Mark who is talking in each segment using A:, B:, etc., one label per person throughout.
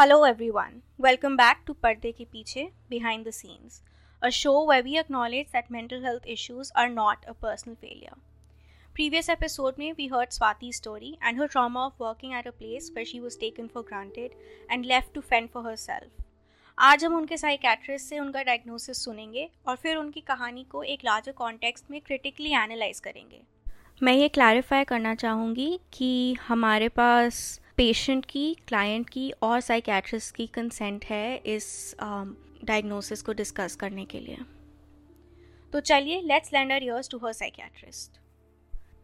A: Hello everyone welcome back to पर्दे के पीछे behind the scenes a show where we acknowledge that mental health issues are not a personal failure previous episode में we heard Swati story and her drama of working at a place where she was taken for granted and left to fend for herself आज हम उनके psychiatrist से उनका diagnosis सुनेंगे और फिर उनकी कहानी को एक लार्जर कॉन्टेक्स्ट में क्रिटिकली एनालाइज करेंगे। मैं ये क्लैरिफाई करना चाहूँगी कि हमारे पास पेशेंट की क्लाइंट की और साइकेट्रिस्ट की कंसेंट है इस डायग्नोसिस um, को डिस्कस करने के लिए। तो चलिए let's lend our ears to her psychiatrist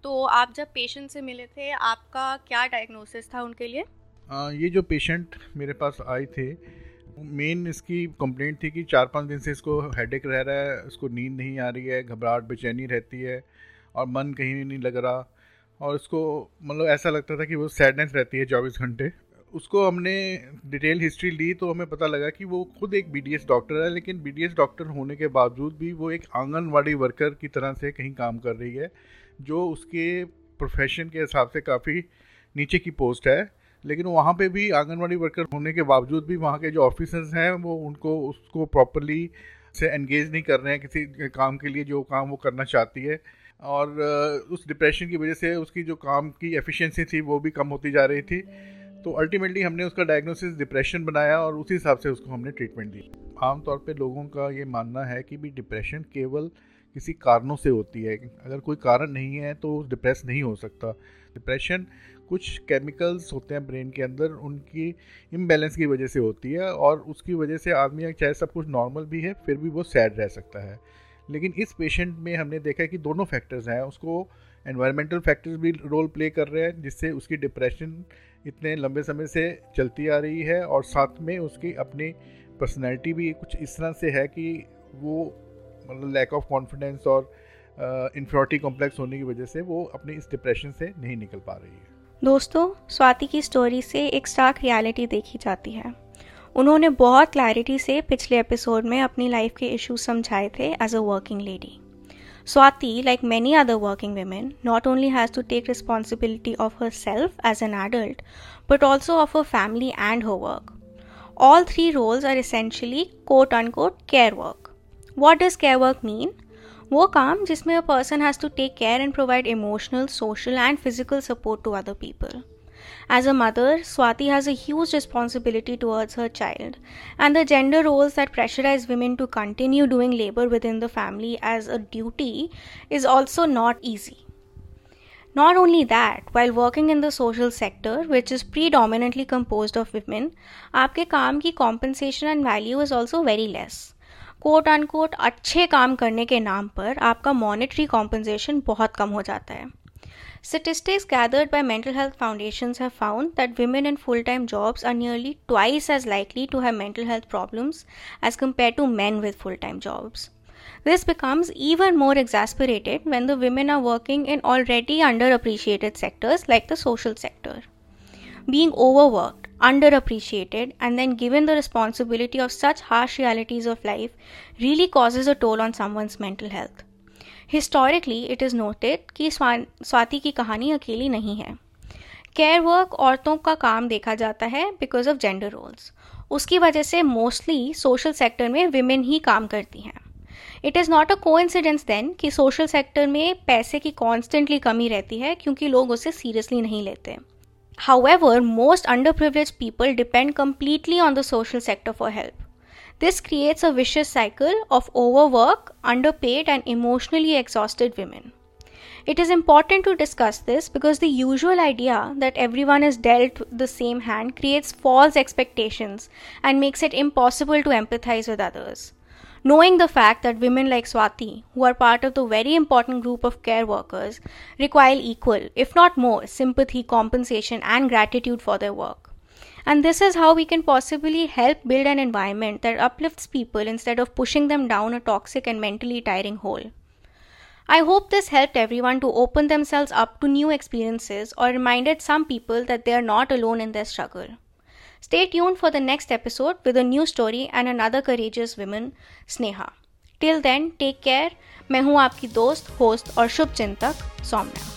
A: तो आप जब पेशेंट से मिले थे आपका क्या डायग्नोसिस था उनके लिए?
B: आ, ये जो पेशेंट मेरे पास आए थे मेन इसकी कंप्लेंट थी कि चार पाँच दिन से इसको हेडेक रह रहा है इसको नींद नहीं आ रही है घबराहट बेचैनी रहती है और मन कहीं नहीं लग रहा। और उसको मतलब ऐसा लगता था कि वो सैडनेस रहती है चौबीस घंटे। उसको हमने डिटेल हिस्ट्री ली तो हमें पता लगा कि वो खुद एक बीडीएस डॉक्टर है, लेकिन बीडीएस डॉक्टर होने के बावजूद भी वो एक आंगनवाड़ी वर्कर की तरह से कहीं काम कर रही है, जो उसके प्रोफेशन के हिसाब से काफ़ी नीचे की पोस्ट है। लेकिन वहाँ पे भी आंगनवाड़ी वर्कर होने के बावजूद भी वहाँ के जो ऑफिसर्स हैं, वो उनको उसको प्रॉपरली से एंगेज नहीं कर रहे हैं किसी काम के लिए, जो काम वो करना चाहती है। और उस डिप्रेशन की वजह से उसकी जो काम की एफिशिएंसी थी, वो भी कम होती जा रही थी। तो अल्टीमेटली हमने उसका डायग्नोसिस डिप्रेशन बनाया और उसी हिसाब से उसको हमने ट्रीटमेंट दी। आमतौर पे लोगों का ये मानना है कि भी डिप्रेशन केवल किसी कारणों से होती है। अगर कोई कारण नहीं है तो डिप्रेस नहीं हो सकता। डिप्रेशन कुछ केमिकल्स होते हैं ब्रेन के अंदर, उनकी इम्बेलेंस की वजह से होती है और उसकी वजह से आदमी, चाहे सब कुछ नॉर्मल भी है, फिर भी वो सैड रह सकता है। लेकिन इस पेशेंट में हमने देखा कि दोनों फैक्टर्स हैं, उसको एनवायरमेंटल फैक्टर्स भी रोल प्ले कर रहे हैं, जिससे उसकी डिप्रेशन इतने लंबे समय से चलती आ रही है और साथ में उसकी अपनी पर्सनैलिटी भी कुछ इस तरह से है कि वो मतलब लैक ऑफ़ कॉन्फिडेंस और इन्फ्योरिटी कॉम्प्लेक्स होने की वजह से वो अपने इस डिप्रेशन से नहीं निकल पा रही है।
A: दोस्तों, स्वाति की स्टोरी से एक स्टार्क रियलिटी देखी जाती है। उन्होंने बहुत क्लैरिटी से पिछले एपिसोड में अपनी लाइफ के इश्यूज़ समझाए थे as a working lady Swati like many other working women not only has to take responsibility of herself as an adult but also of her family and her work all three roles are essentially quote on quote care work what does care work mean वो काम जिसमें a person has to take care and provide emotional social and physical support to other people As a mother, Swati has a huge responsibility towards her child, and the gender roles that pressurize women to continue doing labor within the family as a duty is also not easy. Not only that, while working in the social sector, which is predominantly composed of women, आपके काम की compensation and value is also very less. Quote unquote अच्छे काम करने के नाम पर आपका मॉनेटरी कॉम्पनसेशन बहुत कम हो जाता है Statistics gathered by mental health foundations have found that women in full time jobs are nearly twice as likely to have mental health problems as compared to men with full time jobs. This becomes even more exasperated when the women are working in already underappreciated sectors like the social sector. Being overworked, underappreciated, and then given the responsibility of such harsh realities of life really causes a toll on someone's mental health. Historically it is noted कि स्वाति की कहानी अकेली नहीं है। Care work औरतों का काम देखा जाता है बिकॉज़ ऑफ़ जेंडर रोल्स उसकी वजह से मोस्टली सोशल सेक्टर में विमेन ही काम करती हैं। It is not a coincidence then कि सोशल सेक्टर में पैसे की कॉन्स्टेंटली कमी रहती है क्योंकि लोग उसे सीरियसली नहीं लेते। However most underprivileged people depend completely on the social sector for help This creates a vicious cycle of overwork, underpaid, and emotionally exhausted women. It is important to discuss this because the usual idea that everyone is dealt the same hand creates false expectations and makes it impossible to empathize with others. Knowing the fact that women like Swati, who are part of the very important group of care workers, require equal, if not more, sympathy, compensation, and gratitude for their work. And this is how we can possibly help build an environment that uplifts people instead of pushing them down a toxic and mentally tiring hole. I hope this helped everyone to open themselves up to new experiences or reminded some people that they are not alone in their struggle. Stay tuned for the next episode with a new story and another courageous woman, Sneha. Till then, take care. मैं हूँ आपकी दोस्त host और शुभ चिंतक सौम्या